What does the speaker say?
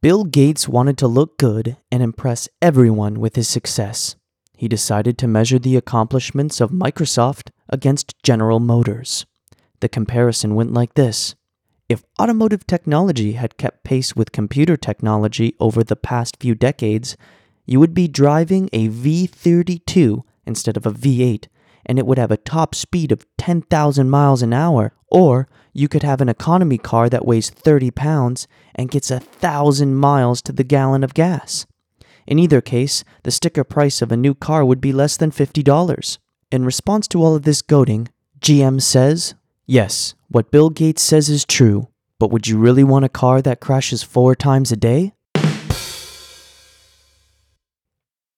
Bill Gates wanted to look good and impress everyone with his success. He decided to measure the accomplishments of Microsoft against General Motors. The comparison went like this If automotive technology had kept pace with computer technology over the past few decades, you would be driving a V32 instead of a V8, and it would have a top speed of 10,000 miles an hour. Or you could have an economy car that weighs 30 pounds and gets a thousand miles to the gallon of gas. In either case, the sticker price of a new car would be less than $50. In response to all of this goading, GM says, Yes, what Bill Gates says is true, but would you really want a car that crashes four times a day?